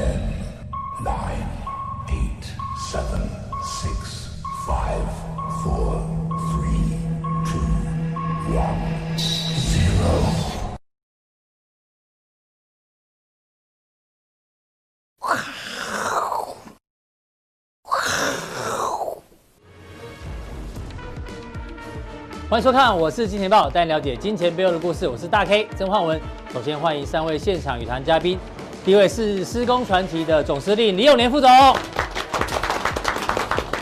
Ten, nine, eight, seven, six, five, four, three, two, one, zero. 欢迎收看，我是金钱豹，带你了解金钱背后的故事。我是大 K 曾焕文。首先欢迎三位现场与谈嘉宾，第一位是施工传奇的总司令李永年副总，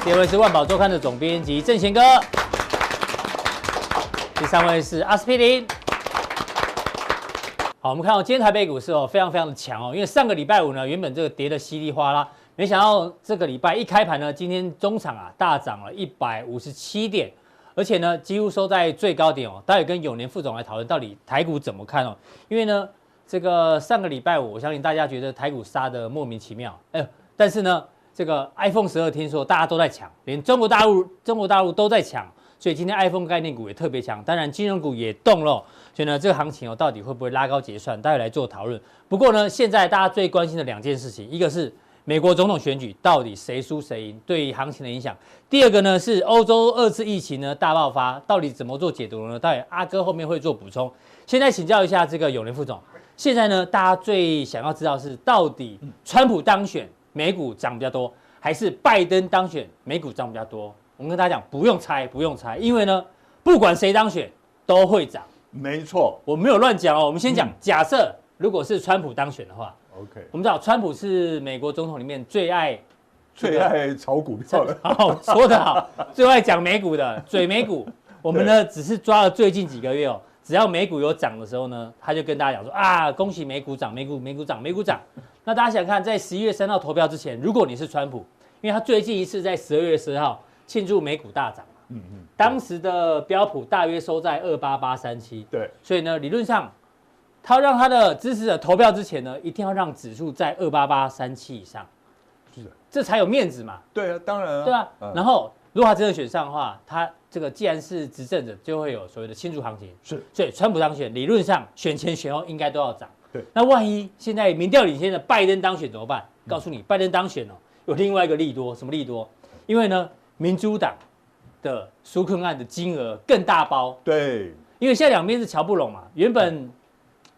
第二位是万宝周刊的总编辑郑贤哥，第三位是阿司匹林。好，我们看到今天台北股市哦，非常非常的强哦，因为上个礼拜五呢，原本这个跌得稀里哗啦，没想到这个礼拜一开盘呢，今天中场啊大涨了一百五十七点。而且呢，几乎收在最高点哦。待会跟永年副总来讨论到底台股怎么看哦。因为呢，这个上个礼拜五，我相信大家觉得台股杀得莫名其妙，哎，但是呢，这个 iPhone 十二听说大家都在抢，连中国大陆中国大陆都在抢，所以今天 iPhone 概念股也特别强。当然，金融股也动了，所以呢，这个行情哦，到底会不会拉高结算？待会来做讨论。不过呢，现在大家最关心的两件事情，一个是。美国总统选举到底谁输谁赢，对行情的影响？第二个呢是欧洲二次疫情呢大爆发，到底怎么做解读呢？待会阿哥后面会做补充。现在请教一下这个永联副总，现在呢大家最想要知道是到底川普当选美股涨比较多，还是拜登当选美股涨比较多？我们跟大家讲，不用猜，不用猜，因为呢不管谁当选都会涨。没错，我没有乱讲哦。我们先讲，假设如果是川普当选的话。OK，我们知道川普是美国总统里面最爱、这个、最爱炒股票的，好说得好，最爱讲美股的嘴美股。我们呢只是抓了最近几个月哦，只要美股有涨的时候呢，他就跟大家讲说啊，恭喜美股涨，美股美股涨，美股涨。那大家想看，在十一月三号投票之前，如果你是川普，因为他最近一次在十二月十号庆祝美股大涨嘛，嗯嗯，当时的标普大约收在二八八三七，对，所以呢理论上。他让他的支持者投票之前呢，一定要让指数在二八八三七以上，是的，这才有面子嘛。对啊，当然啊。对啊，嗯、然后如果他真的选上的话，他这个既然是执政者，就会有所谓的庆祝行情。是，所以川普当选，理论上选前选后应该都要涨。对，那万一现在民调领先的拜登当选怎么办？嗯、告诉你，拜登当选哦，有另外一个利多，什么利多？因为呢，民主党的纾困案的金额更大包。对，因为现在两边是乔不拢嘛，原本。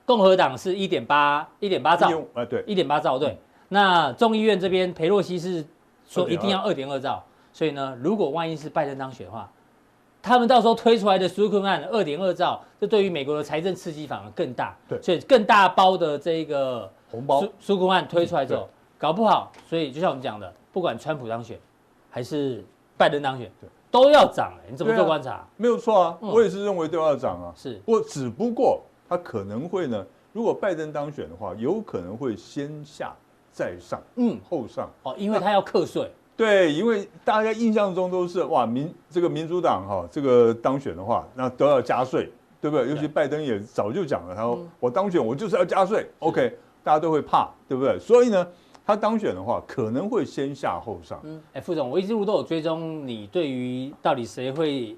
共和党是一点八一点八兆，啊对，一点八兆对。那众议院这边裴洛西是说一定要二点二兆，所以呢，如果万一是拜登当选的话，他们到时候推出来的纾困案二点二兆，这对于美国的财政刺激反而更大。对，所以更大包的这个红包纾困案推出来之后，搞不好，所以就像我们讲的，不管川普当选还是拜登当选，对，都要涨。你怎么做观察？没有错啊，我也是认为都要涨啊。是，我只不过。他可能会呢，如果拜登当选的话，有可能会先下再上，嗯，后上哦，因为他要课税。对，因为大家印象中都是哇，民这个民主党哈，这个当选的话，那都要加税，对不对？尤其拜登也早就讲了，他说我当选我就是要加税，OK，大家都会怕，对不对？所以呢，他当选的话可能会先下后上。嗯，哎，副总，我一直都有追踪你对于到底谁会。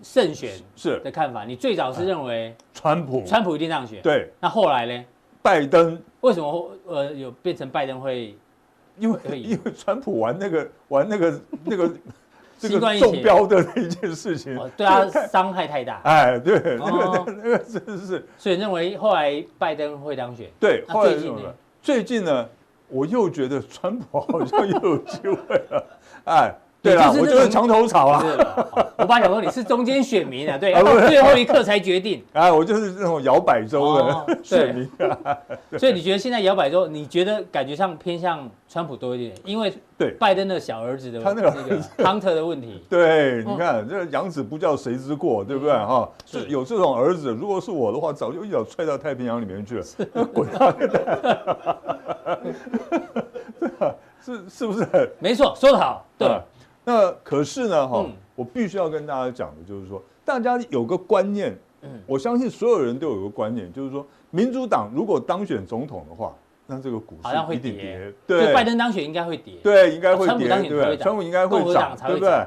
胜选是的看法，你最早是认为川普，川普一定当选。对，那后来呢？拜登为什么呃有变成拜登会？因为因为川普玩那个玩那个那个 这个中标的那一件事情，对 他伤害太大。哎，对，那个那个真的是，所以认为后来拜登会当选。对，后来最近呢？最近呢，我又觉得川普好像又有机会了。哎。对啊，我就是墙头草啊！我爸想说你是中间选民啊，对，到最后一刻才决定。啊，我就是这种摇摆州的 选民啊。所以你觉得现在摇摆州，你觉得感觉上偏向川普多一点？因为对拜登的小儿子的他那个 Hunter 的问题。对，你看这养子不教谁之过，对不对？哈，是有这种儿子，如果是我的话，早就一脚踹到太平洋里面去了，滚啊！是是不是？没错，说得好，对。那可是呢，哈，我必须要跟大家讲的，就是说，大家有个观念，嗯，我相信所有人都有个观念，就是说，民主党如果当选总统的话，那这个股市一定跌，对，拜登当选应该会跌，对，应该会跌，对不对？川普应该会涨，对不对？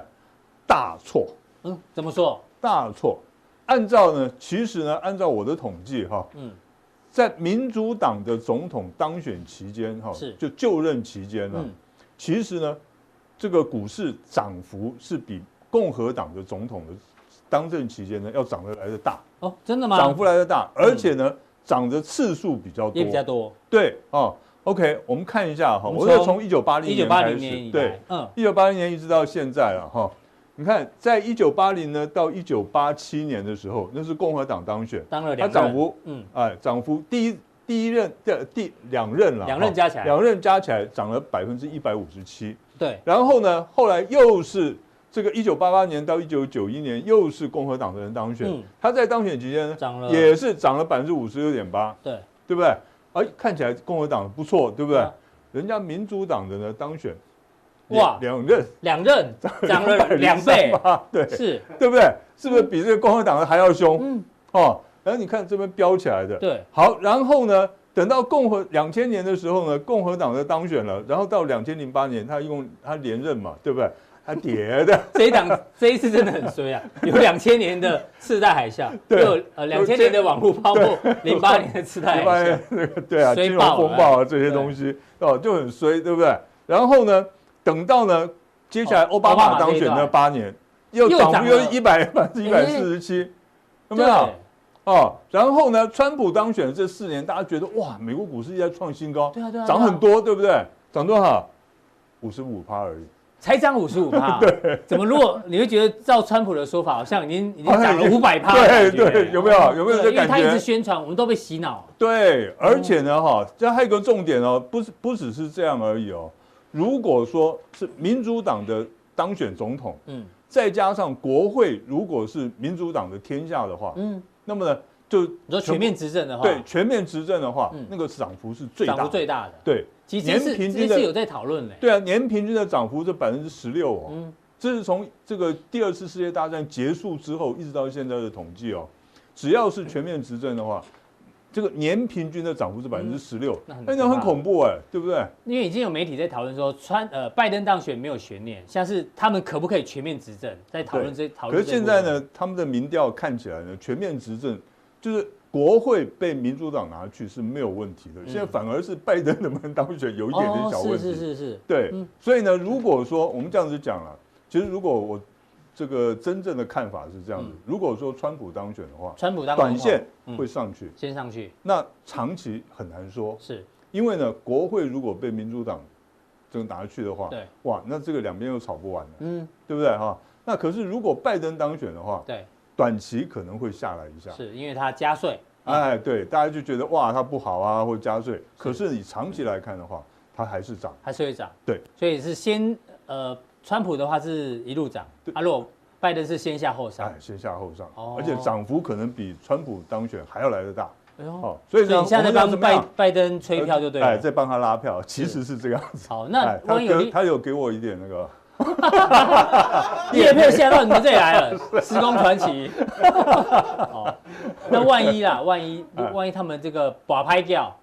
大错，嗯，怎么说？大错。按照呢，其实呢，按照我的统计，哈，嗯，在民主党的总统当选期间，哈，是。就就任期间呢，嗯。其实呢，这个股市涨幅是比共和党的总统的当政期间呢要涨得来的大，哦，真的吗？涨幅来的大，而且呢，涨的次数比较多，也比较多。对哦，OK，我们看一下哈，我是从一九八零一九年开八零年对，嗯，一九八零年一直到现在了哈。你看，在一九八零呢到一九八七年的时候，那是共和党当选，当了两它涨幅，嗯，哎，涨幅第一第一任的第两任了，两任加起来。两任加起来涨了百分之一百五十七。对，然后呢，后来又是这个一九八八年到一九九一年，又是共和党的人当选，嗯。他在当选期间呢，涨了。也是涨了百分之五十六点八，对，对不对？哎，看起来共和党不错，对不对？啊？人家民主党的呢当选，哇。两两任。两任 涨了两倍，对，是，对不对？是不是比这个共和党的还要凶？嗯，哦，然后你看这边飙起来的，对，好，然后呢，等到共和两千年的时候呢，共和党的当选了，然后到两千零八年，他一共他连任嘛，对不对？他跌的，这一档这一次真的很衰啊，有两千年的次贷海啸，对。有呃两千年的网络泡沫，零八年的次贷海另外啸，那个对啊，金融风暴啊这些东西哦就很衰，对不对？然后呢，等到呢，接下来奥巴马当选那八年，又涨幅又一百百分之一百四十七，有没有？然后呢，川普当选这四年，大家觉得哇，美国股市一直在创新高，对啊对啊，涨很多，对不对？涨多少？五十五趴而已。才涨五十五趴，对，怎么如果你会觉得照川普的说法，好像已经已经 涨了五百趴，对对，有没有有没有这感觉？他一直宣传，我们都被洗脑。对，而且呢，哈，这还有一个重点哦，不是不只是这样而已哦。如果说是民主党的当选总统，嗯，再加上国会如果是民主党的天下的话，嗯，那么呢，就你说全面执政的话，对，全面执政的话，那个涨幅是最大，涨幅最大的，对。其实年平均是有在讨论的，对啊，年平均的涨幅是百分之十六哦，嗯，这是从这个第二次世界大战结束之后一直到现在的统计哦，只要是全面执政的话，这个年平均的涨幅是百分之十六，那那很恐怖哎，对不对？因为已经有媒体在讨论说，川呃拜登当选没有悬念，像是他们可不可以全面执政，在讨论这讨论。可是现在呢，他们的民调看起来呢，全面执政就是。国会被民主党拿去是没有问题的，现在反而是拜登能不能当选有一点点小问题。是是是是。对，所以呢，如果说我们这样子讲了，其实如果我这个真正的看法是这样子，如果说川普当选的话，川普当短线会上去，先上去，那长期很难说。是，因为呢，国会如果被民主党这个拿去的话，对，哇，那这个两边又吵不完了，嗯，对不对？哈？那可是如果拜登当选的话，对。短期可能会下来一下，是因为他加税，哎，对，大家就觉得哇，他不好啊，或加税。可是你长期来看的话，它还是涨，还是会涨。对，所以是先呃，川普的话是一路涨，啊，如果拜登是先下后上，哎，先下后上，哦而且涨幅可能比川普当选还要来得大。哎呦，哦，所以你现在在帮拜拜登吹票就对了，哎，在帮他拉票，其实是这个样子。好，那他有他有给我一点那个。业配下到你们这里来了，施工传奇。哦，那万一啦，万一万一他们这个把拍掉，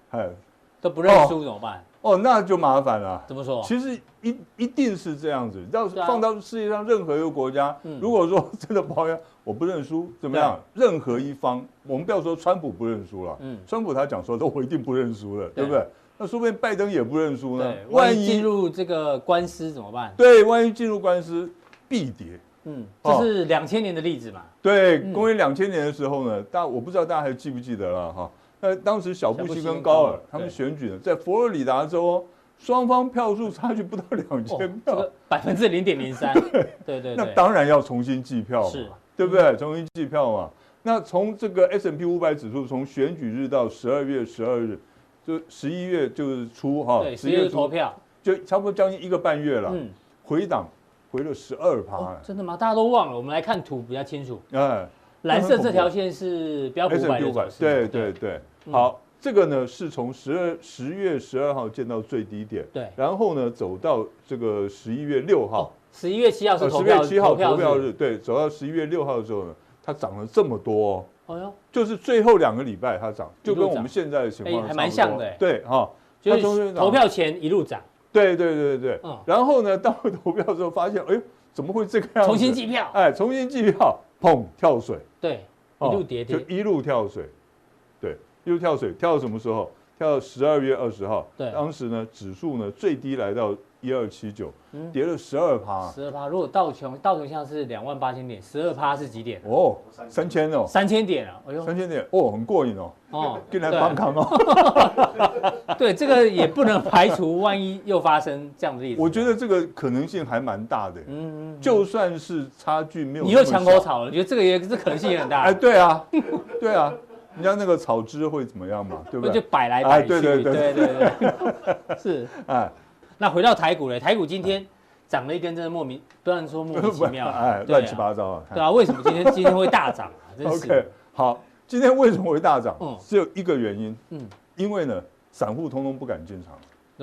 都不认输怎么办？哦，那就麻烦了。怎么说？其实一一定是这样子。要放到世界上任何一个国家，如果说 真的不好，我不认输，怎么样？任何一方，我们不要说川普不认输了，嗯，川普他讲说，我一定不认输了，对不对？那说不定拜登也不认输呢。万一进入这个官司怎么办？对，万一进入官司必跌。嗯，这是两千年的例子嘛？对，公元两千年的时候呢，大我不知道大家还记不记得了哈？那当时小布希跟高尔他们选举呢，在佛罗里达州，双方票数差距不到两千票，百分之零点零三。对对。那当然要重新计票嘛，对不对？重新计票嘛。那从这个 S&P 五百指数，从选举日到十二月十二日。就十一月就是初哈，十一月投票就差不多将近一个半月了。嗯，回档回了十二趴。真的吗？大家都忘了。我们来看图比较清楚。哎，蓝色这条线是标普五百的走势。对对对。好，这个呢是从十二十月十二号见到最低点。对。然后呢走到这个十一月六号。十一月七号是投票。十月七号投票日。对，走到十一月六号的时候呢，它涨了这么多。哦哟，就是最后两个礼拜它涨，就跟我们现在的情况还蛮像的。对哈，就是投票前一路涨。对对对对对。然后呢，到投票之后发现，哎呦，怎么会这个样子？重新计票。哎，重新计票，砰，跳水。对，一路跌跌。就一路跳水。对，又跳水，跳到什么时候？跳到十二月二十号。对，当时呢，指数呢最低来到一二七九，跌了十二趴。十二趴，如果道琼道琼像是两万八千点，十二趴是几点？哦，三千哦，三千点啊！哎呦，三千点哦，很过瘾哦。哦，跟来帮扛哦。对，这个也不能排除，万一又发生这样的例子。我觉得这个可能性还蛮大的。嗯，就算是差距没有，你又墙口草了，你觉得这个也这可能性也很大。哎，对啊，对啊。人家那个草汁会怎么样嘛？对不对？就摆来摆去。对对对对对对，是。哎，那回到台股嘞，台股今天涨了一根，真的莫名，不能说莫名其妙，哎，乱七八糟啊。对啊，为什么今天今天会大涨啊？真是。OK，好，今天为什么会大涨？嗯，只有一个原因。嗯，因为呢，散户通通不敢进场。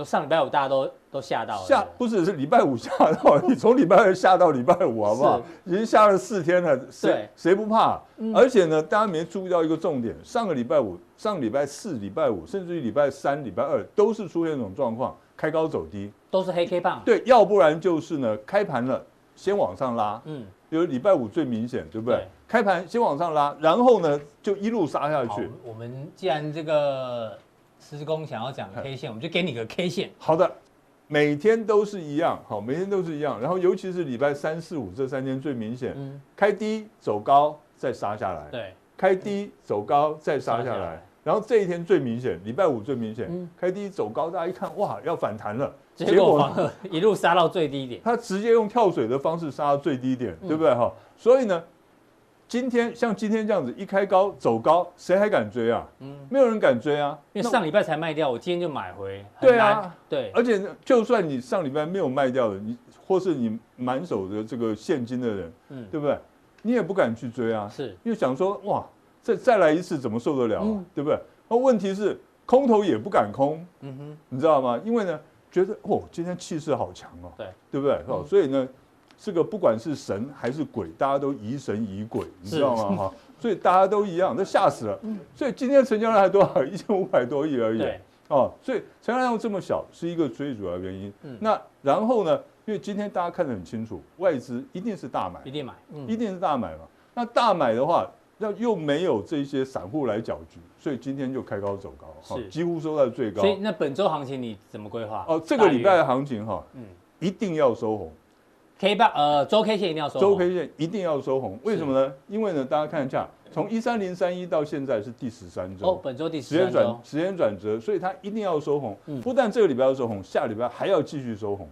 上礼拜五大家都都吓到了，吓不是是礼拜五吓到，你从礼拜二吓到礼拜五好不好？已经吓了四天了，谁谁不怕？而且呢，大家没注意到一个重点，上个礼拜五、上礼拜四、礼拜五，甚至于礼拜三、礼拜二，都是出现这种状况，开高走低，都是黑 K 棒。对，要不然就是呢，开盘了先往上拉，嗯，比如礼拜五最明显，对不对？开盘先往上拉，然后呢就一路杀下去。我们既然这个。施工想要讲 K 线，我们就给你个 K 线。好的，每天都是一样，好，每天都是一样。然后尤其是礼拜三四五这三天最明显，嗯，开低走高再杀下来，对，开低走高再杀下来。然后这一天最明显，礼拜五最明显，开低走高，大家一看哇要反弹了，结果一路杀到最低点，他直接用跳水的方式杀到最低点，对不对哈？所以呢。今天像今天这样子一开高走高，谁还敢追啊？嗯，没有人敢追啊，因为上礼拜才卖掉，我今天就买回。对啊，对，而且就算你上礼拜没有卖掉的，你或是你满手的这个现金的人，嗯，对不对？你也不敢去追啊，是，因为想说哇，再再来一次怎么受得了啊？嗯，对不对？那问题是空头也不敢空，嗯哼，你知道吗？因为呢，觉得哦，今天气势好强哦，对，对不对？哦，所以呢。这个不管是神还是鬼，大家都疑神疑鬼，你知道吗？哈，所以大家都一样，都吓死了。所以今天成交量还多少？一千五百多亿而已。哦，所以成交量这么小，是一个最主要原因。那然后呢？因为今天大家看得很清楚，外资一定是大买，一定买，一定是大买嘛。那大买的话，那又没有这些散户来搅局，所以今天就开高走高，是几乎收在最高。所以那本周行情你怎么规划？哦，这个礼拜的行情哈，嗯，一定要收红。K 八呃，周 K 线一定要收红，周 K 线一定要收红，为什么呢？因为呢，大家看一下，从一三零三一到现在是第十三周，哦，本周第十三周，时间转时间转折，所以它一定要收红。不但这个礼拜要收红，下礼拜还要继续收红，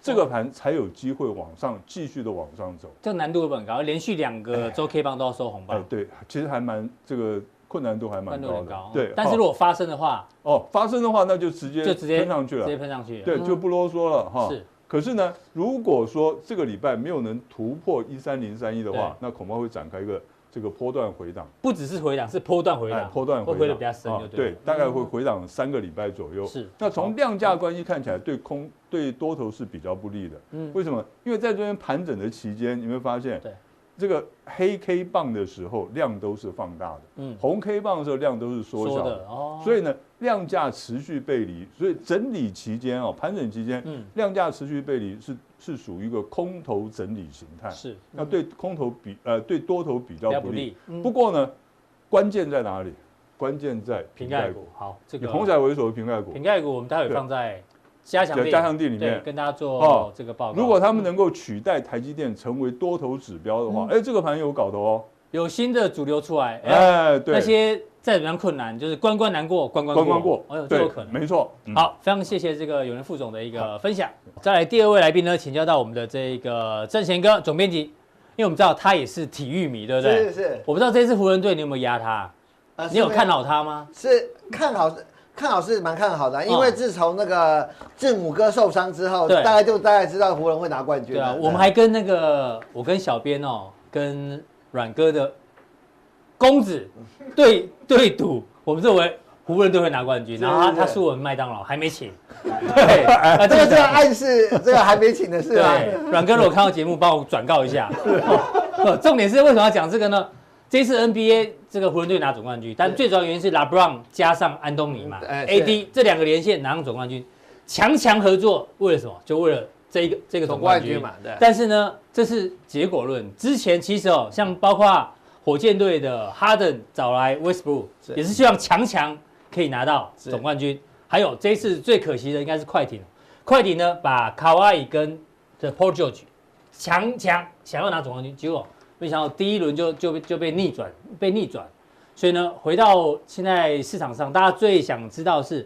这个盘才有机会往上继续的往上走。这个难度会很高，连续两个周 K 棒都要收红吧？哎，对，其实还蛮这个困难度还蛮高的。对，但是如果发生的话，哦，发生的话那就直接就直接喷上去了，直接喷上去，对，就不啰嗦了哈。是。可是呢，如果说这个礼拜没有能突破一三零三一的话，那恐怕会展开一个这个波段回档。不只是回档，是波段回档，波段回档会回的比较深，对，大概会回档三个礼拜左右。是。那从量价关系看起来，对空对多头是比较不利的。嗯。为什么？因为在这边盘整的期间，你会发现，对。这个黑 K 棒的时候量都是放大的，嗯，红 K 棒的时候量都是缩小的，哦，所以呢，量价持续背离，所以整理期间哦，盘整期间，嗯，量价持续背离是是属于一个空头整理形态，是，那对空头比呃对多头比较不利，不过呢，关键在哪里？关键在瓶盖股，好，这个红彩为首的瓶盖股，瓶盖股我们待会放在。加强加强地里面。跟大家做这个报告。如果他们能够取代台积电成为多头指标的话，哎，这个盘有搞头哦，有新的主流出来，哎，对，那些再怎么样困难，就是关关难过关关过，关关过，哎呦，就有可能，没错。好，非常谢谢这个有人副总的一个分享。再来第二位来宾呢，请教到我们的这个郑贤哥总编辑，因为我们知道他也是体育迷，对不对？是是。我不知道这次湖人队你有没有压他？你有看好他吗？是看好。看好是蛮看好的，因为自从那个字母哥受伤之后，大概就大概知道湖人会拿冠军。对啊，我们还跟那个我跟小编哦，跟阮哥的公子对对赌，我们认为湖人队会拿冠军，然后他他输我们麦当劳还没请。对，啊，这个这个暗示这个还没请的是吧？阮哥如果看到节目，帮我转告一下。重点是为什么要讲这个呢？这次 NBA 这个湖人队拿总冠军，但最主要原因是 LeBron 加上安东尼嘛，AD 这两个连线拿上总冠军，强强合作，为了什么？就为了这一个这个总冠军嘛。对。但是呢，这是结果论。之前其实哦，像包括火箭队的哈登找来 Westbrook，也是希望强强可以拿到总冠军。还有这一次最可惜的应该是快艇，快艇呢把卡哇伊跟的 Paul George 强强想要拿总冠军，结果没想到第一轮就就被就被逆转，被逆转。所以呢，回到现在市场上，大家最想知道是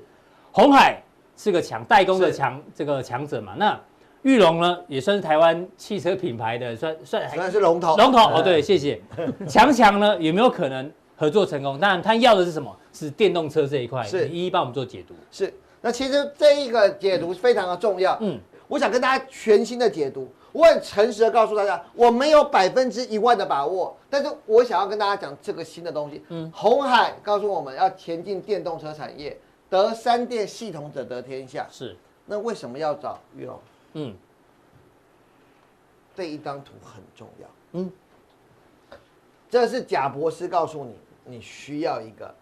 红海是个强代工的强这个强者嘛？那裕隆呢也算是台湾汽车品牌的算算算是龙头龙头哦，对，谢谢。强强呢有没有可能合作成功？当然他要的是什么？是电动车这一块，是一一帮我们做解读。是，那其实这一个解读非常的重要。嗯，我想跟大家全新的解读。我很诚实的告诉大家，我没有百分之一万的把握，但是我想要跟大家讲这个新的东西。嗯，红海告诉我们要前进电动车产业，得三电系统者得天下。是，那为什么要找裕隆？嗯，这一张图很重要。嗯，这是贾博士告诉你，你需要一个，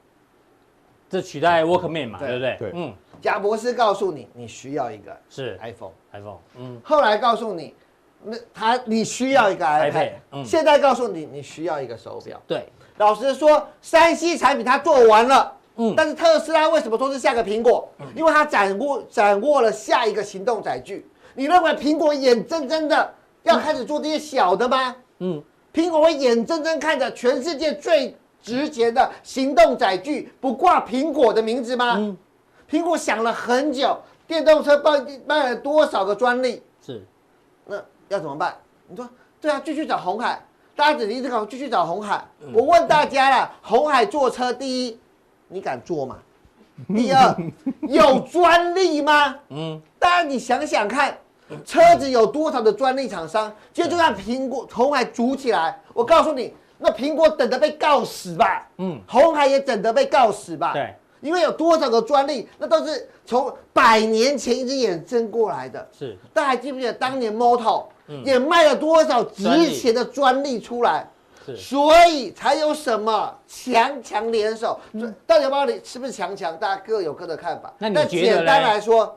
这取代 Walkman 嘛，对不对？对，嗯，贾博士告诉你，你需要一个是 iPhone，iPhone。嗯，后来告诉你，那他你需要一个 iPad，嗯，现在告诉你，你需要一个手表。对，老实说，三 C 产品它做完了。嗯，但是特斯拉为什么说是下个苹果？因为它掌握掌握了下一个行动载具。你认为苹果眼睁睁的要开始做这些小的吗？嗯，苹果会眼睁睁看着全世界最值钱的行动载具不挂苹果的名字吗？嗯，苹果想了很久，电动车卖卖了多少个专利？是，那要怎么办？你说对啊，继续找红海，大家只一直搞，继续找红海。我问大家了，红海坐车第一。你敢坐吗？第二，有专利吗？嗯，当然，你想想看，车子有多少的专利厂商？今天就让苹果、鸿海组起来，我告诉你，那苹果等着被告死吧。嗯，红海也等着被告死吧。对，因为有多少个专利，那都是从百年前一直衍生过来的。是，大家还记不记得当年 Moto 也卖了多少值钱的专利出来？所以才有什么强强联手，到底包你是不是强强？大家各有各的看法。那你觉得？简单来说，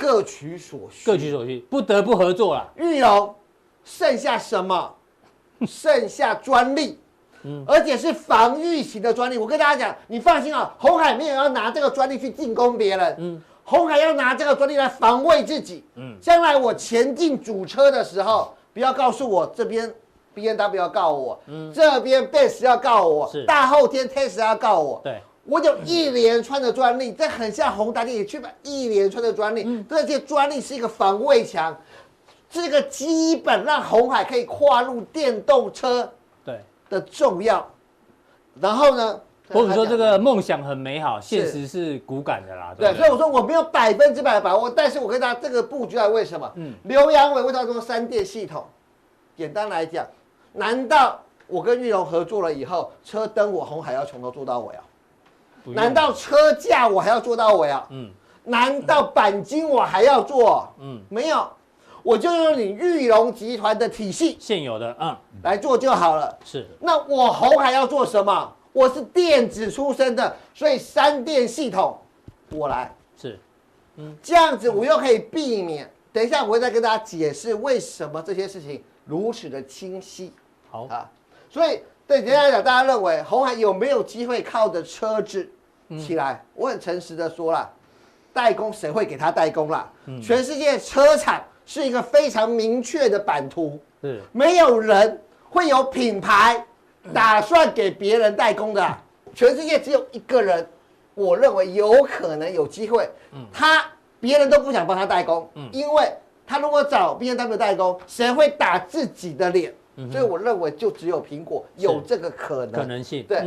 各取所需，各取所需，不得不合作了。玉龙剩下什么？剩下专利，嗯，而且是防御型的专利。我跟大家讲，你放心啊，红海没有要拿这个专利去进攻别人，嗯，红海要拿这个专利来防卫自己，嗯，将来我前进主车的时候，不要告诉我这边。B N W 要告我，嗯，这边 Base 要告我，是。大后天 Tesla 要告我，对，我有一连串的专利，这很像宏达电，也去买一连串的专利，嗯，这些专利是一个防卫墙，这个基本让红海可以跨入电动车，对的重要。然后呢，或者说这个梦想很美好，现实是骨感的啦，对，所以我说我没有百分之百的把握，但是我跟大家这个布局在为什么？嗯，刘阳伟为什么说三电系统？简单来讲。难道我跟玉龙合作了以后，车灯我红海要从头做到尾啊？难道车架我还要做到尾啊？嗯。难道钣金我还要做？嗯。没有，我就用你玉龙集团的体系现有的嗯来做就好了。是。那我红海要做什么？我是电子出身的，所以三电系统我来。是。嗯。这样子我又可以避免。等一下我会再跟大家解释为什么这些事情如此的清晰。好啊，所以对简单来讲，大家认为红海有没有机会靠着车子起来？嗯、我很诚实的说了，代工谁会给他代工啦？嗯、全世界车厂是一个非常明确的版图，是没有人会有品牌打算给别人代工的。全世界只有一个人，我认为有可能有机会，他别人都不想帮他代工，因为他如果找 B N W 代工，谁会打自己的脸？所以我认为就只有苹果有这个可能。可能性。对，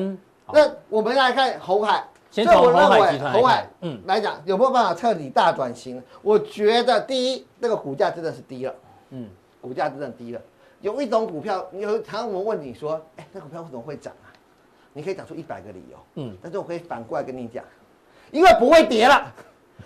那我们来看红海。先从鸿海集团，鸿海，嗯，来讲有没有办法彻底大转型？我觉得第一，那个股价真的是低了，嗯，股价真的低了。有一种股票，有常常我们问你说，哎，那股票为什么会涨啊？你可以讲出一百个理由，嗯，但是我可以反过来跟你讲，因为不会跌了，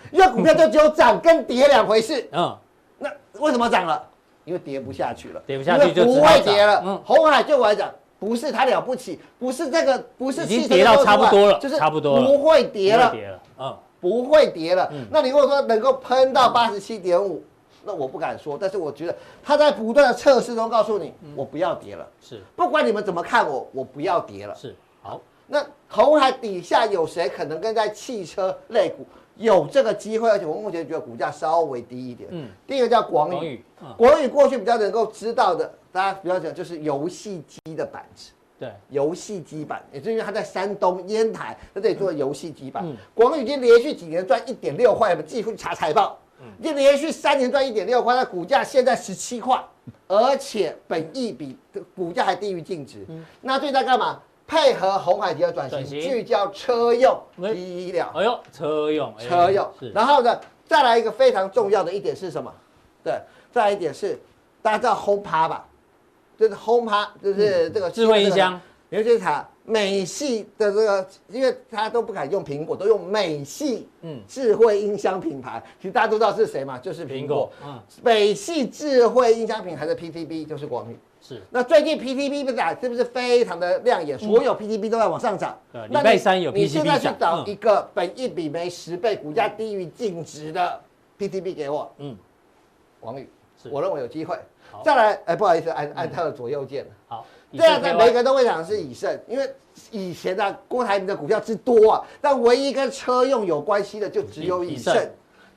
因为股票就只有涨跟跌两回事，嗯，那为什么涨了？因为跌不下去了，跌不下去就不会跌了。嗯，红海对我来讲，不是它了不起，不是这个，不是已经跌到差不多了，就是差不多不会跌了，跌了，嗯，不会跌了。那你如果说能够喷到八十七点五，那我不敢说，但是我觉得它在不断的测试中告诉你，我不要跌了。是，不管你们怎么看我，我不要跌了。是，好。那红海底下有谁可能跟在汽车类股有这个机会？而且我目前觉得股价稍微低一点。嗯，第一个叫广宇，广宇过去比较能够知道的，大家比较讲就是游戏机的板子。对，游戏机板，也就是因为他在山东烟台在这里做游戏机板。广宇已经连续几年赚一点六块，我们继续查财报，已经连续三年赚一点六块，那股价现在十七块，而且本益比的股价还低于净值。那最近在干嘛？配合红海集团转型，聚焦车用医疗。哎呦，车用，车用。然后呢，再来一个非常重要的一点是什么？对，再来一点是大家知道 HomePod 吧？就是 HomePod，就是这个智慧音箱。尤其是它美系的这个，因为他都不敢用苹果，都用美系，嗯，智慧音箱品牌。其实大家都知道是谁嘛，就是苹果。嗯，美系智慧音箱品牌的 PTB 就是广宇。是。那最近 PTB 不是是不是非常的亮眼？所有 PTB 都在往上涨。对，礼拜三有 PTB 你现在去找一个本一比没十倍、股价低于净值的 PTB 给我。嗯，广宇，我认为有机会。再来，哎，不好意思，按按它的左右键。好，这样的每个人都会讲是以盛，因为以前的郭台铭的股票之多啊，但唯一跟车用有关系的就只有以盛。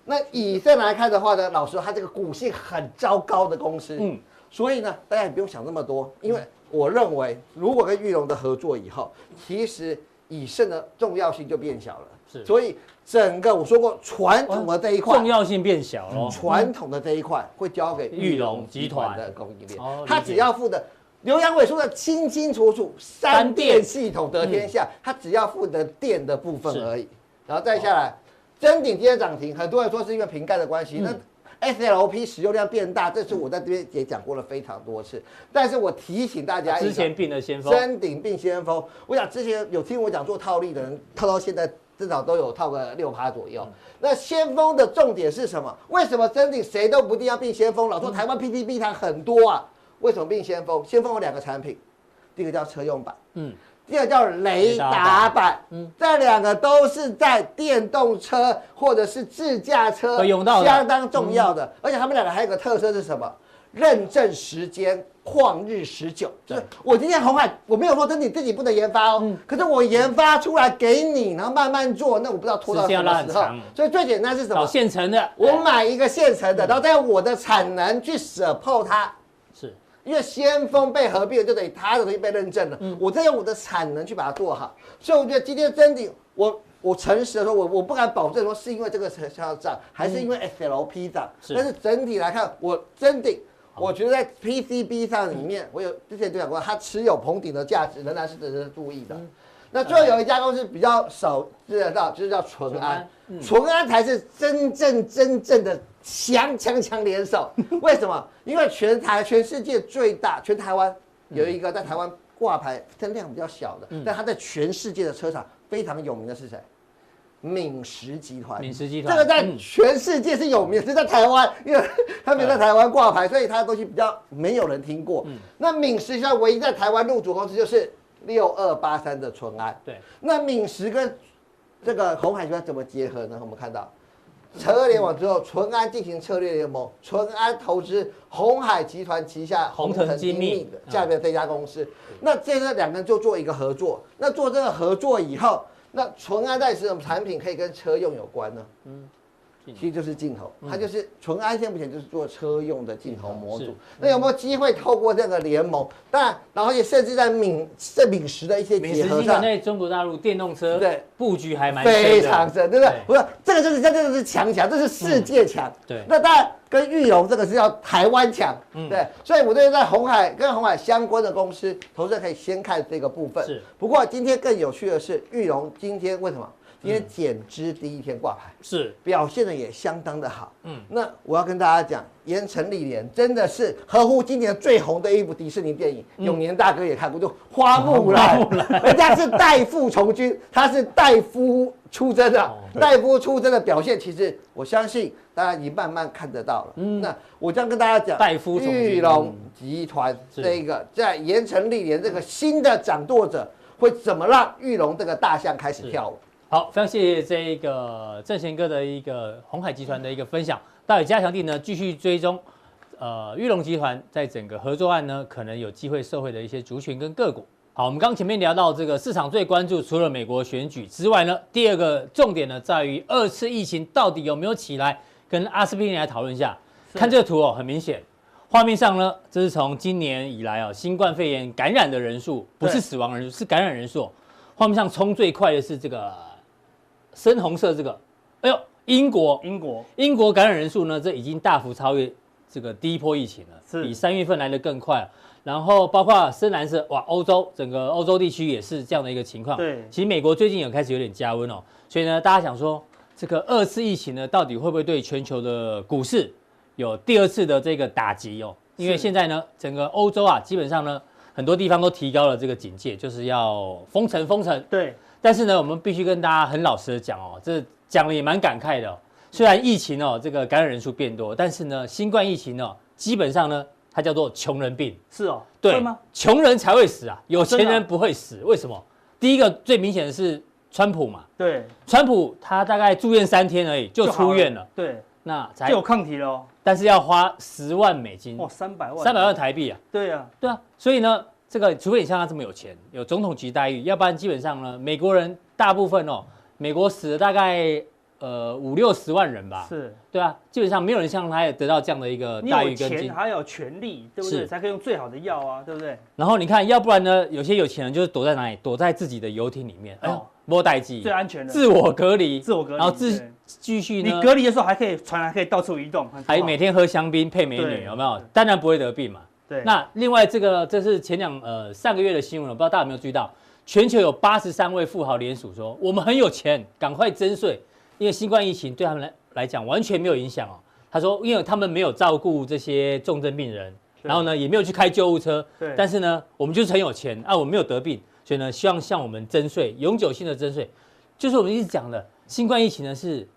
那以盛来看的话呢，老实说，它这个股性很糟糕的公司。嗯，所以呢，大家也不用想那么多，因为我认为，如果跟玉龙的合作以后，其实以盛的重要性就变小了。是，所以整个我说过，传统的这一块重要性变小了。传统的这一块会交给玉龙集团的供应链，它只要负责刘阳伟说的清清楚楚，三电系统得天下，他只要负责电的部分而已。然后再下来，真鼎今天涨停，很多人说是因为瓶盖的关系，那 SLP 使用量变大，这是我在这边也讲过了非常多次。但是我提醒大家，之前并了先锋，臻鼎并先锋，我想之前有听我讲做套利的人，套到现在。至少都有套个六趴左右。那先锋的重点是什么？为什么真顶谁都不一定要并先锋？老说台湾 PTB 它很多啊，为什么并先锋？先锋有两个产品，第一个叫车用版，嗯，第二个叫雷达版，嗯，这两个都是在电动车或者是自驾车相当重要的，而且他们两个还有个特色是什么？认证时间。旷日持久，就是我今天红海，我没有说真你自己不能研发哦，可是我研发出来给你，然后慢慢做，那我不知道拖到什么时候。所以最简单是什么？现成的，我买一个现成的，然后再用我的产能去 support 它。是，因为先锋被合并了，就等于它的东西被认证了。嗯我再用我的产能去把它做好。所以我觉得今天真的，我我诚实的说，我我不敢保证说是因为这个成交涨，还是因为 SLP 涨。但是整体来看，我真的。我觉得在 PCB 上里面，我有之前就讲过，它持有棚顶的价值仍然是值得注意的。那最后有一家公司比较少知道到，就是叫淳安，淳安才是真正真正的强强强联手。为什么？因为全台全世界最大，全台湾有一个在台湾挂牌增量比较小的，但它在全世界的车厂非常有名的是谁？敏实集团，敏实集团这个在全世界是有名，是在台湾，因为他没在台湾挂牌，所以他的东西比较没有人听过。那敏实现在唯一在台湾入主公司就是六二八三的淳安。对，那敏实跟这个红海集团怎么结合呢？我们看到车联网之后，淳安进行策略联盟，淳安投资红海集团旗下红城精密的下面这家公司。那这个两个人就做一个合作。那做这个合作以后。那淳安在什么产品可以跟车用有关呢？嗯，其实就是镜头，它就是淳安现目前就是做车用的镜头模组。那有没有机会透过这个联盟？当然，然后也甚至在敏这敏实的一些结合上，在中国大陆电动车对布局还蛮非常深，对不对？不是，这个就是真的是强强，这是世界强。对，那当然。跟玉龙这个是要台湾强，嗯，对，所以我觉得在红海跟红海相关的公司，投资人可以先看这个部分。是，不过今天更有趣的是，玉龙今天为什么？今天减资第一天挂牌，是。表现的也相当的好。嗯，那我要跟大家讲，盐城历年真的是合乎今年最红的一部迪士尼电影，永年大哥也看过，就花木兰，人家是代父从军，他是代夫出征的，代夫出征的表现，其实我相信大家已经慢慢看得到了。嗯，那我将跟大家讲，代夫从军，裕隆集团这一个在盐城历年这个新的掌舵者会怎么让玉龙这个大象开始跳舞？好，非常谢谢这一个正贤哥的一个鸿海集团的一个分享。到底加强地呢，继续追踪，呃，玉龙集团在整个合作案呢，可能有机会受惠的一些族群跟个股。好，我们刚前面聊到这个市场最关注，除了美国选举之外呢，第二个重点呢，在于二次疫情到底有没有起来，跟阿司匹林来讨论一下。看这个图哦，很明显，画面上呢，这是从今年以来啊，新冠肺炎感染的人数，不是死亡人数，是感染人数。画面上冲最快的是这个深红色这个，哎呦。英国，英国，英国感染人数呢，这已经大幅超越这个第一波疫情了，是比三月份来的更快。然后包括深蓝色，哇，欧洲整个欧洲地区也是这样的一个情况。对，其实美国最近也开始有点加温哦，所以呢，大家想说这个二次疫情呢，到底会不会对全球的股市有第二次的这个打击哦？因为现在呢，整个欧洲啊，基本上呢，很多地方都提高了这个警戒，就是要封城封城。对，但是呢，我们必须跟大家很老实的讲哦，这。讲了也蛮感慨的哦，虽然疫情哦，这个感染人数变多，但是呢，新冠疫情哦，基本上呢，它叫做穷人病。是哦，对吗？穷人才会死啊，有钱人不会死。为什么？第一个最明显的是川普嘛。对，川普他大概住院三天而已就出院了。对，那才就有抗体了，但是要花十万美金。哇，三百万，三百万台币啊。对啊，对啊，所以呢，这个除非你像他这么有钱，有总统级待遇，要不然基本上呢，美国人大部分哦，美国死了大概。呃，五六十万人吧，是对啊，基本上没有人像他也得到这样的一个待遇跟钱还有权利，对不对？才可以用最好的药啊，对不对？然后你看，要不然呢，有些有钱人就是躲在哪里？躲在自己的游艇里面，哦，摸待机，最安全的，自我隔离，自我隔离，然后自继续呢，你隔离的时候还可以船还可以到处移动，还每天喝香槟配美女，有没有？当然不会得病嘛。对。那另外这个这是前两呃上个月的新闻，我不知道大家有没有注意到，全球有八十三位富豪联署说，我们很有钱，赶快征税。因为新冠疫情对他们来来讲完全没有影响哦。他说，因为他们没有照顾这些重症病人，然后呢也没有去开救护车。对。但是呢，我们就是很有钱啊，我们没有得病，所以呢，希望向我们征税，永久性的征税，就是我们一直讲的，新冠疫情呢是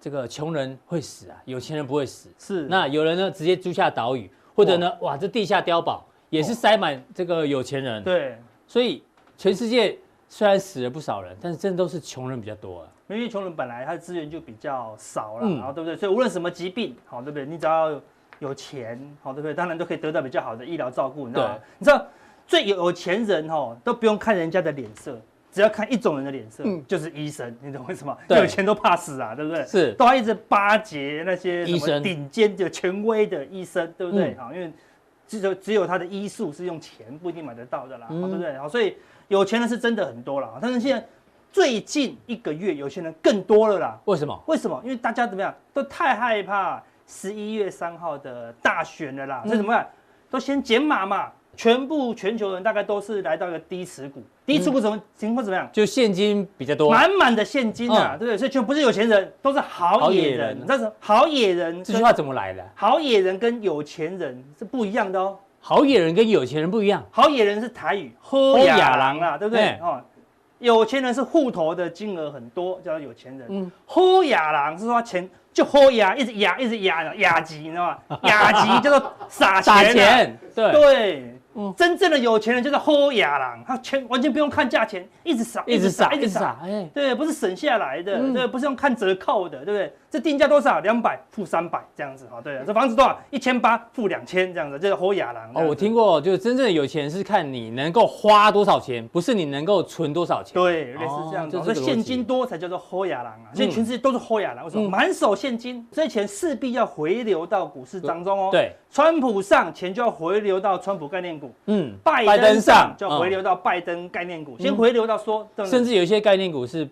这个穷人会死啊，有钱人不会死。是。那有人呢直接租下岛屿，或者呢，哇，这地下碉堡也是塞满这个有钱人。对。所以全世界虽然死了不少人，但是真的都是穷人比较多啊。因为穷人本来他的资源就比较少了，然后对不对？所以无论什么疾病，好对不对？你只要有钱，好对不对？当然都可以得到比较好的医疗照顾，你知道吗？你知道最有钱人哦都不用看人家的脸色，只要看一种人的脸色，嗯就是医生。你懂为什么？有钱都怕死啊，对不对？是，都要一直巴结那些什么顶尖的权威的医生，对不对？好，因为只有只有他的医术是用钱不一定买得到的啦，对不对？好，所以有钱人是真的很多了，但是现在。最近一个月，有钱人更多了啦。为什么？为什么？因为大家怎么样，都太害怕十一月三号的大选了啦。所以怎么样，都先减码嘛。全部全球人大概都是来到一个低持股，低持股什么情况怎么样？就现金比较多，满满的现金啊，对不对？所以全不是有钱人，都是好野人。但是好野人这句话怎么来的？好野人跟有钱人是不一样的哦。好野人跟有钱人不一样。好野人是台语，喝野人啊，对不对？哦。有钱人是户头的金额很多，叫做有钱人。嗯，好亚郎是说钱就好亚，一直压，一直压，压级，你知道吗？雅级叫做撒钱。对对。嗯，真正的有钱人就是豁牙郎，他钱完全不用看价钱，一直撒，一直撒，一直撒，哎，对，不是省下来的，对，不是用看折扣的，对不对？这定价多少？两百付三百这样子，哈，对，这房子多少？一千八付两千这样子，这是好亚郎。哦，我听过，就是真正的有钱人是看你能够花多少钱，不是你能够存多少钱。对，类似这样子，所以现金多才叫做好亚郎啊。所以全世界都是好亚郎，为什么？满手现金，这些钱势必要回流到股市当中哦。对。川普上钱就要回流到川普概念股，嗯，拜登上就要回流到拜登概念股，先回流到说，甚至有一些概念股是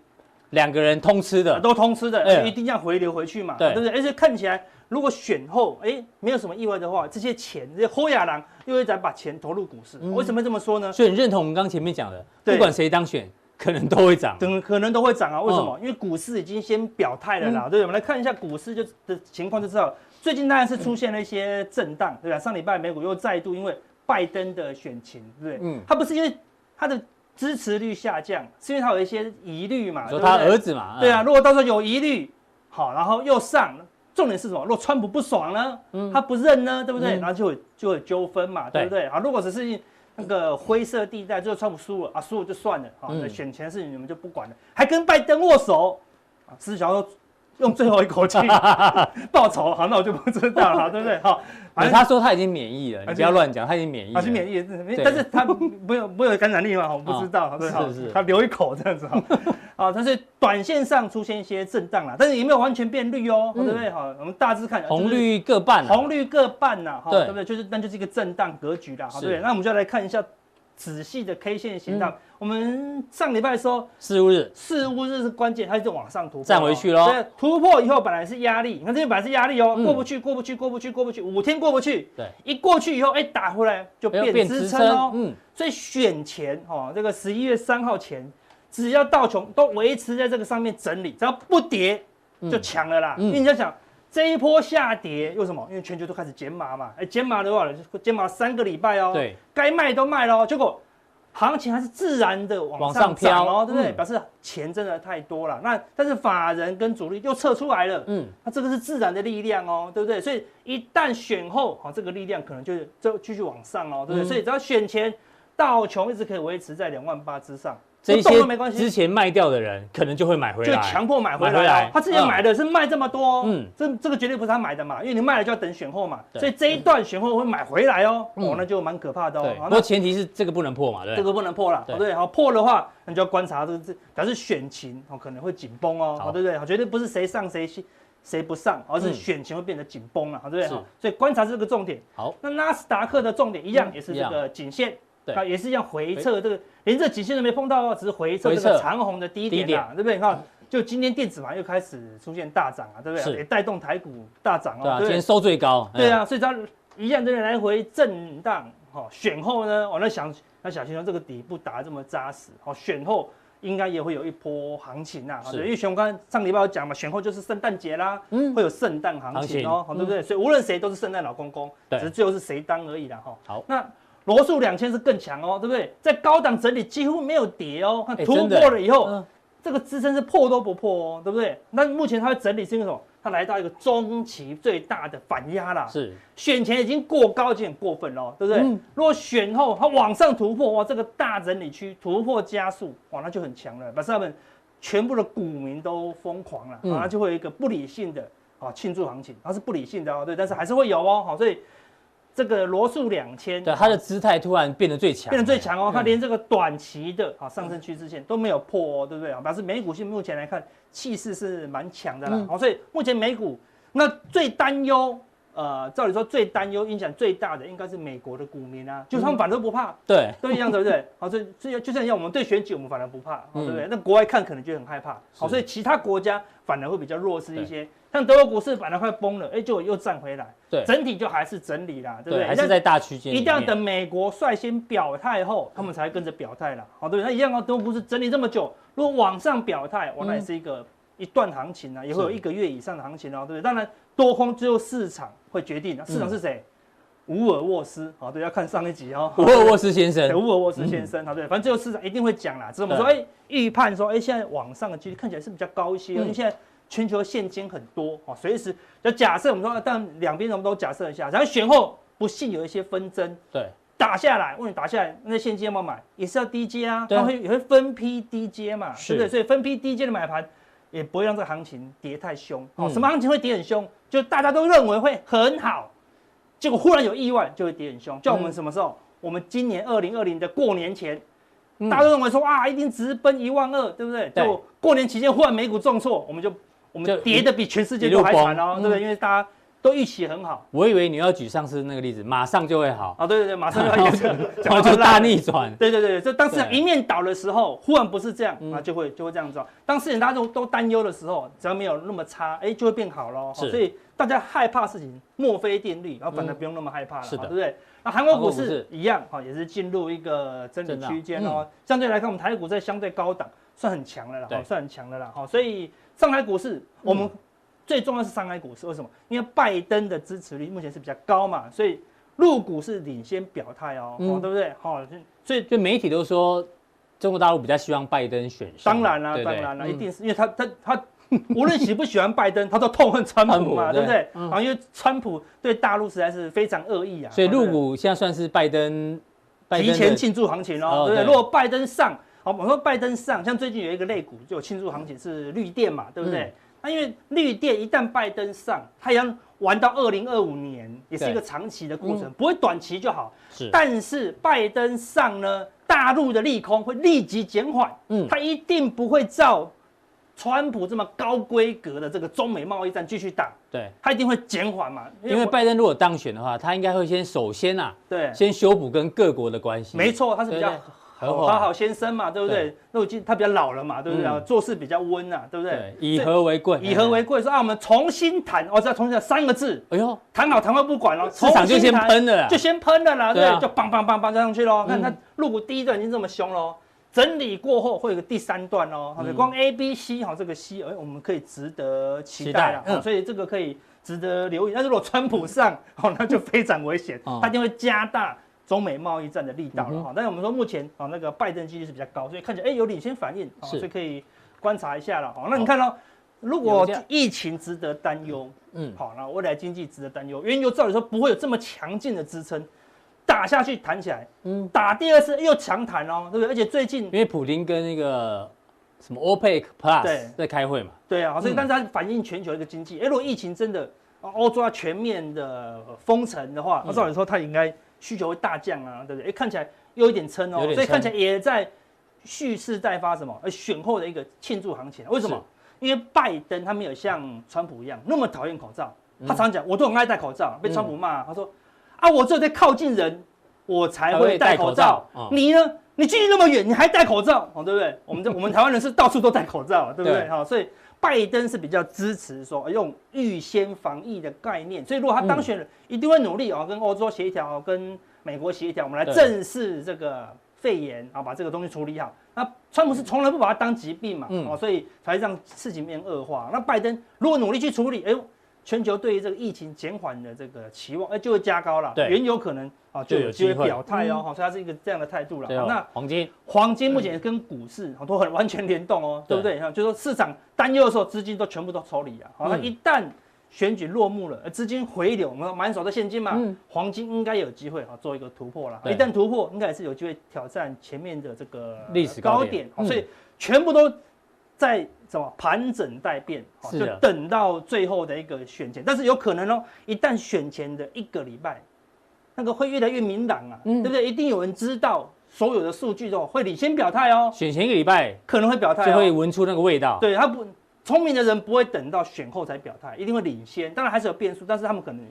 两个人通吃的，都通吃的，一定要回流回去嘛，对不对？而且看起来，如果选后，哎，没有什么意外的话，这些钱这些好野人又会再把钱投入股市，为什么这么说呢？所以你认同我们刚前面讲的，不管谁当选，可能都会涨，等可能都会涨啊？为什么？因为股市已经先表态了啦，对，我们来看一下股市就的情况就知道。最近当然是出现了一些震荡，对吧？上礼拜美股又再度因为拜登的选情，对不对？嗯，他不是因为他的支持率下降，是因为他有一些疑虑嘛，说他儿子嘛，对啊。如果到时候有疑虑，好，然后又上，重点是什么？如果川普不爽呢？嗯，他不认呢，对不对？然后就会就会纠纷嘛，对不对？啊，如果只是那个灰色地带，最后川普输了啊，输了就算了啊，选前的事情你们就不管了，还跟拜登握手啊，是想要用最后一口气 报仇，好，那我就不知道了，对不对？好。反正他说他已经免疫了，你不要乱讲，他已经免疫了。他是免疫了，但是他没有没有感染力嘛？我不知道，对哈。他留一口这样子哈。啊，但是短线上出现一些震荡了，但是也没有完全变绿哦，对不对？好，我们大致看红绿各半，红绿各半呐，哈，对不对？就是那就是一个震荡格局啦，对不对？那我们就来看一下。仔细的 K 线形态，我们上礼拜说四五日，四五日是关键，它就往上突破，站回去喽。突破以后本来是压力，你看这边本来是压力哦，过不去，过不去，过不去，过不去，五天过不去。对，一过去以后，哎，打回来就变支撑哦。嗯，所以选前哦，这个十一月三号前，只要道琼都维持在这个上面整理，只要不跌就强了啦。因为你要想。这一波下跌为什么？因为全球都开始减码嘛。哎，减码的话，减码三个礼拜哦。对，该卖都卖了，结果。行情还是自然的往上飘哦，对不对？表示钱真的太多了。那但是法人跟主力又撤出来了，嗯，那这个是自然的力量哦，对不对？所以一旦选后，好，这个力量可能就就继续往上哦，对不对？所以只要选前，道琼一直可以维持在两万八之上。这些之前卖掉的人，可能就会买回来，就强迫买回来。他之前买的是卖这么多，嗯，这这个绝对不是他买的嘛，因为你卖了就要等选后嘛，所以这一段选后会买回来哦，哦，那就蛮可怕的哦。不过前提是这个不能破嘛，对，这个不能破了，对，好破的话，你就要观察这个，表示选情哦可能会紧绷哦，对不对？绝对不是谁上谁谁不上，而是选情会变得紧绷了，对不对？所以观察这个重点。好，那纳斯达克的重点一样也是这个颈线。啊，也是一样回撤这个，连这颈线都没碰到哦，只是回撤这个长虹的低点啊，对不对？你看，就今天电子盘又开始出现大涨啊，对不对？也带动台股大涨哦。对啊，今天收最高。对啊，所以它一样在那来回震荡。好，选后呢，我在想，那小心说这个底部打这么扎实。好，选后应该也会有一波行情呐。对，因为选后刚上礼拜有讲嘛，选后就是圣诞节啦，嗯，会有圣诞行情哦，对不对？所以无论谁都是圣诞老公公，只是最后是谁当而已啦。哈，好，那。罗素两千是更强哦，对不对？在高档整理几乎没有跌哦，看突破了以后，欸、这个支撑是破都不破哦，对不对？那目前它会整理是因为什么？它来到一个中期最大的反压啦。是，选前已经过高，已经很过分了，对不对？嗯、如果选后它往上突破，哇，这个大整理区突破加速，哇，那就很强了，表示他们全部的股民都疯狂了，那、嗯、就会有一个不理性的啊庆祝行情，它是不理性的哦，对，但是还是会有哦，好，所以。这个罗素两千，对它的姿态突然变得最强，变得最强哦。它连这个短期的啊上升趋势线都没有破哦，对不对啊？表示美股现目前来看气势是蛮强的啦。好，所以目前美股那最担忧，呃，照理说最担忧、影响最大的应该是美国的股民啊，就他们反正都不怕，对，都一样，对不对？好，所以所以就像一样，我们对选举我们反而不怕，对不对？那国外看可能就很害怕。好，所以其他国家反而会比较弱势一些。像德国股市反而快崩了，哎，就又站回来。对，整体就还是整理啦，对不对？还是在大区间。一定要等美国率先表态后，他们才跟着表态啦。好，对，那一样啊。德国股市整理这么久，如果往上表态，哇，那也是一个一段行情啊，也会有一个月以上的行情哦，对不对？当然，多空最后市场会决定，市场是谁？乌尔沃斯，好，对，要看上一集哦。乌尔沃斯先生，乌尔沃斯先生，好，对，反正最后市场一定会讲啦。只是我们说，哎，预判说，哎，现在往上的几率看起来是比较高一些，因为现在。全球现金很多哦，随时就假设我们说，但两边我们都假设一下，然后选后不幸有一些纷争，对，打下来，问你打下来，那现金要不要买？也是要低接啊，它会也会分批低接嘛，对不对？所以分批低接的买盘也不会让这个行情跌太凶哦。什么行情会跌很凶？就大家都认为会很好，结果忽然有意外就会跌很凶。叫我们什么时候？我们今年二零二零的过年前，大家都认为说啊，一定直奔一万二，对不对？就过年期间忽然美股重挫，我们就。我们跌的比全世界都还惨哦，对不对？因为大家都预期很好。我以为你要举上次那个例子，马上就会好啊！对对对，马上就会 好，然后就大逆转。对 对对，就当市场一面倒的时候，忽然不是这样，那就会就会这样子。当市场大家都都担忧的时候，只要没有那么差，哎，就会变好喽。所以大家害怕事情，墨菲定律，然后反而不用那么害怕了，对不对？那韩国股市一样，哈，也是进入一个整理区间哦。相对来看，我们台股在相对高档，算很强的了，算很强的了，哈，所以。上海股市，我们最重要是上海股市，为什么？因为拜登的支持率目前是比较高嘛，所以入股是领先表态哦，对不对？好，所以就媒体都说中国大陆比较希望拜登选上。当然啦，当然啦，一定是因为他他他无论喜不喜欢拜登，他都痛恨川普嘛，对不对？啊，因为川普对大陆实在是非常恶意啊。所以入股现在算是拜登提前庆祝行情哦，对不对？如果拜登上，好，我说拜登上，像最近有一个类股就有庆祝行情是绿电嘛，对不对？那因为绿电一旦拜登上，它要玩到二零二五年，也是一个长期的过程，不会短期就好。是，但是拜登上呢，大陆的利空会立即减缓，嗯，它一定不会照。川普这么高规格的这个中美贸易战继续打，对，他一定会减缓嘛。因为拜登如果当选的话，他应该会先首先啊，对，先修补跟各国的关系。没错，他是比较好好先生嘛，对不对？那我记他比较老了嘛，对不对？做事比较温啊，对不对？以和为贵，以和为贵，说啊，我们重新谈，我只要重新讲三个字，哎呦，谈好谈坏不管了，市场就先喷了，就先喷了啦，对，就棒棒棒棒加上去喽。看他入股第一段已经这么凶喽。整理过后会有个第三段哦，好，光 A、B、C 哈，这个 C，哎，我们可以值得期待了，嗯，所以这个可以值得留意。但是如果川普上，好，那就非常危险，他一定会加大中美贸易战的力道了哈。但是我们说目前啊，那个拜登几率是比较高，所以看起来哎有领先反应，所以可以观察一下了。好，那你看到如果疫情值得担忧，嗯，好，那未来经济值得担忧，原油照理说不会有这么强劲的支撑。打下去弹起来，嗯，打第二次又强弹哦，对不对？而且最近因为普丁跟那个什么 OPEC Plus 对在开会嘛，对啊，所以但是它反映全球一个经济。哎、嗯，如果疫情真的欧洲要全面的封城的话，那照理说它应该需求会大降啊，对不对？哎，看起来又有一点撑哦，所以看起来也在蓄势待发什么？而选后的一个庆祝行情。为什么？因为拜登他没有像川普一样那么讨厌口罩，他常讲我都很爱戴口罩，被川普骂，他说。啊，我只有在靠近人，我才会戴口罩。你呢？你距离那么远，你还戴口罩，哦，对不对？我们这我们台湾人是到处都戴口罩，对不对？好，所以拜登是比较支持说用预先防疫的概念。所以如果他当选了，一定会努力啊，跟欧洲协调，跟美国协调，我们来正视这个肺炎啊，把这个东西处理好。那川普是从来不把它当疾病嘛，哦，所以才让事情变恶化。那拜登如果努力去处理，哎呦。全球对于这个疫情减缓的这个期望，哎，就会加高了。对，原有可能啊就有机会表态哦，好，所以它是一个这样的态度了。那黄金，黄金目前跟股市好都很完全联动哦，对不对？哈，就是说市场担忧的时候，资金都全部都抽离啊。好，那一旦选举落幕了，资金回流，我们满手的现金嘛，黄金应该有机会啊做一个突破了。一旦突破，应该也是有机会挑战前面的这个历史高点。所以全部都在。什么盘整待变，就等到最后的一个选前，但是有可能哦，一旦选前的一个礼拜，那个会越来越明朗啊，对不对？一定有人知道所有的数据之后会领先表态哦。选前一个礼拜可能会表态，就会闻出那个味道。对，他不聪明的人不会等到选后才表态，一定会领先。当然还是有变数，但是他们可能。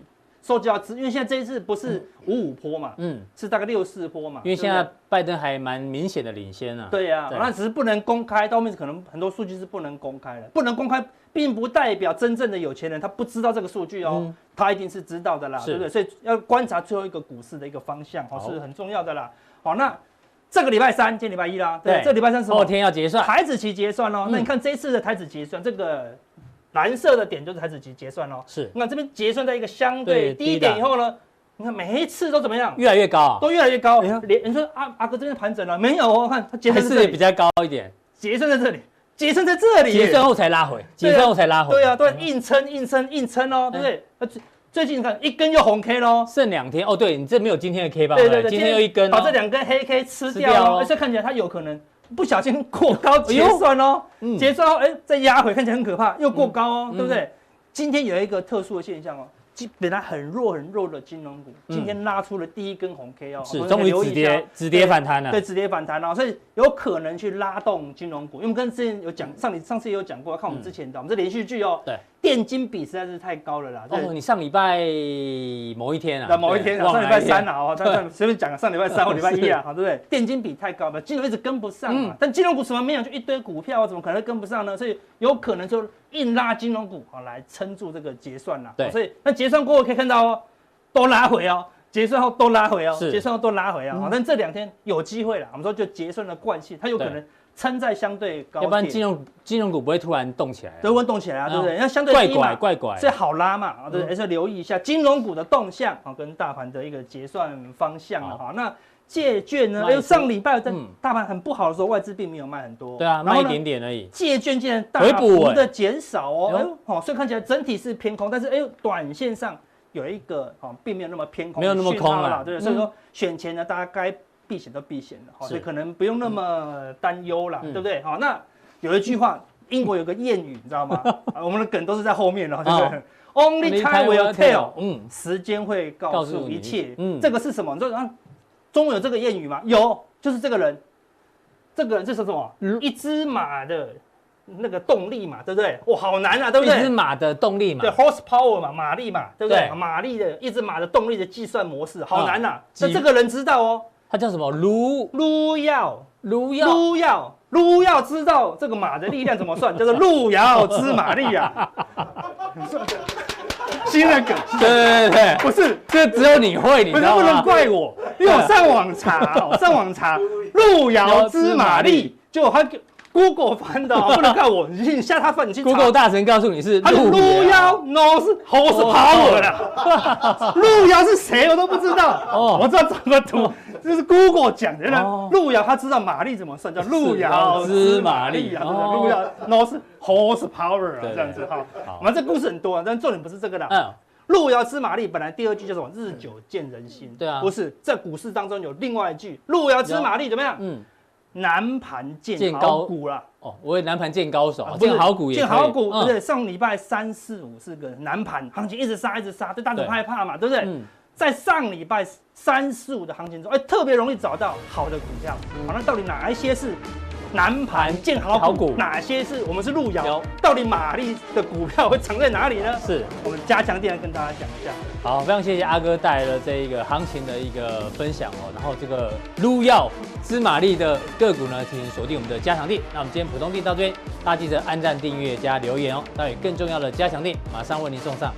收集到资，因为现在这一次不是五五坡嘛，嗯，是大概六四坡嘛。因为现在拜登还蛮明显的领先啊。对呀，那只是不能公开，到后面可能很多数据是不能公开的。不能公开，并不代表真正的有钱人他不知道这个数据哦，他一定是知道的啦，对不对？所以要观察最后一个股市的一个方向哦，是很重要的啦。好，那这个礼拜三，今天礼拜一啦，对，这礼拜三是后天要结算，台子期结算哦。那你看这次的台子结算这个。蓝色的点就是台指期结算哦，是。那这边结算在一个相对低点以后呢，你看每一次都怎么样？越来越高，都越来越高。你看，连你说阿阿哥这边盘整了没有哦？看它结算是比较高一点，结算在这里，结算在这里，结算后才拉回，结算后才拉回。对啊，对硬撑硬撑硬撑哦，对不对？那最最近你看一根又红 K 喽，剩两天哦。对你这没有今天的 K 吧？对对对，今天又一根，把这两根黑 K 吃掉，而且看起来它有可能。不小心过高结算哦，结算后哎再压回，看起来很可怕，又过高哦，对不对？今天有一个特殊的现象哦，本来很弱很弱的金融股，今天拉出了第一根红 K 哦，是终于止跌止跌反弹了，对，止跌反弹哦，所以有可能去拉动金融股，因为我们跟之前有讲，上你上次也有讲过，看我们之前的，我们这连续剧哦，对。电金比实在是太高了啦！哦，你上礼拜某一天啊？那某一天，上礼拜三啊，哦，他随便讲啊，上礼拜三 或礼拜一啊，好，对不对？电金比太高了，金融一直跟不上嘛。但金融股什么没有？就一堆股票，怎么可能跟不上呢？所以有可能就硬拉金融股啊，来撑住这个结算啦。对，所以那结算过后可以看到哦，都拉回哦，结算后都拉回哦，结算后都拉回啊。但这两天有机会了，我们说就结算的惯性，它有可能。撑在相对高，要不然金融金融股不会突然动起来，都会动起来啊，对不对？那相对低嘛，怪怪怪，所以好拉嘛，啊，对，还是留意一下金融股的动向啊，跟大盘的一个结算方向了哈。那借券呢？哎，上礼拜在大盘很不好的时候，外资并没有卖很多，对啊，卖一点点而已。借券竟然大幅的减少哦，哎呦，好，所以看起来整体是偏空，但是哎呦，短线上有一个啊，并没有那么偏空，没有那么空了，对，所以说选前呢，大家该。避险都避险了，所以可能不用那么担忧啦，嗯对不对？好，那有一句话，英国有个谚语，你知道吗？啊我们的梗都是在后面了，对不对？Only time will tell，嗯，时间会告告诉一切。嗯这个是什么？你说啊，中文有这个谚语吗？有，就是这个人，这个人这是什么？嗯一只马的那个动力嘛，对不对？哇，好难啊，对不一只？马的动力嘛对，horsepower 嘛，马力嘛，对不对？对马力的一只马的动力的计算模式，好难呐。那几这个人知道哦，它叫什么？卢。路遥，卢耀，路遥，路遥知道这个马的力量怎么算，叫做路遥知马力啊。新的梗，对对对，不是。这只有你会，你不能不能吗？怪我，因为我上网查我，上网查 路遥知马力，就他 Google 翻的哦，不能看我，你你下他翻，你去 Google 大神告诉你是路遥，遥，no 是 horsepower 啦，路遥是谁我都不知道。哦我知道怎么读，这是 Google 讲的呢哦。路遥他知道马力怎么算，叫路遥知马力啊？路遥 no 是 horsepower 啊，这样子哈好。我们这故事很多啊，但重点不是这个啦。嗯，路遥知马力本来第二句叫什么？日久见人心。对啊不是在股市当中有另外一句，路遥知马力怎么样？嗯，南盘见见高好股啦。哦，我也南盘见高手，啊见好股也见好股，嗯对，上礼拜三四五是个南盘行情，一直杀一直杀，对大家害怕嘛，对不对？嗯，在上礼拜三四五的行情中，哎，特别容易找到好的股票。好，那到底哪一些是南盘建好好股股？哪些是我们是路遥？到底马力的股票会藏在哪里呢？是。我们加强店来跟大家讲一下。好，非常谢谢阿哥带来了这一个行情的一个分享哦。然后这个撸药芝麻力的个股呢，请锁定我们的加强店。那我们今天普通店到这边，大家记得按赞、订阅、加留言哦。当然更重要的加强店马上为您送上。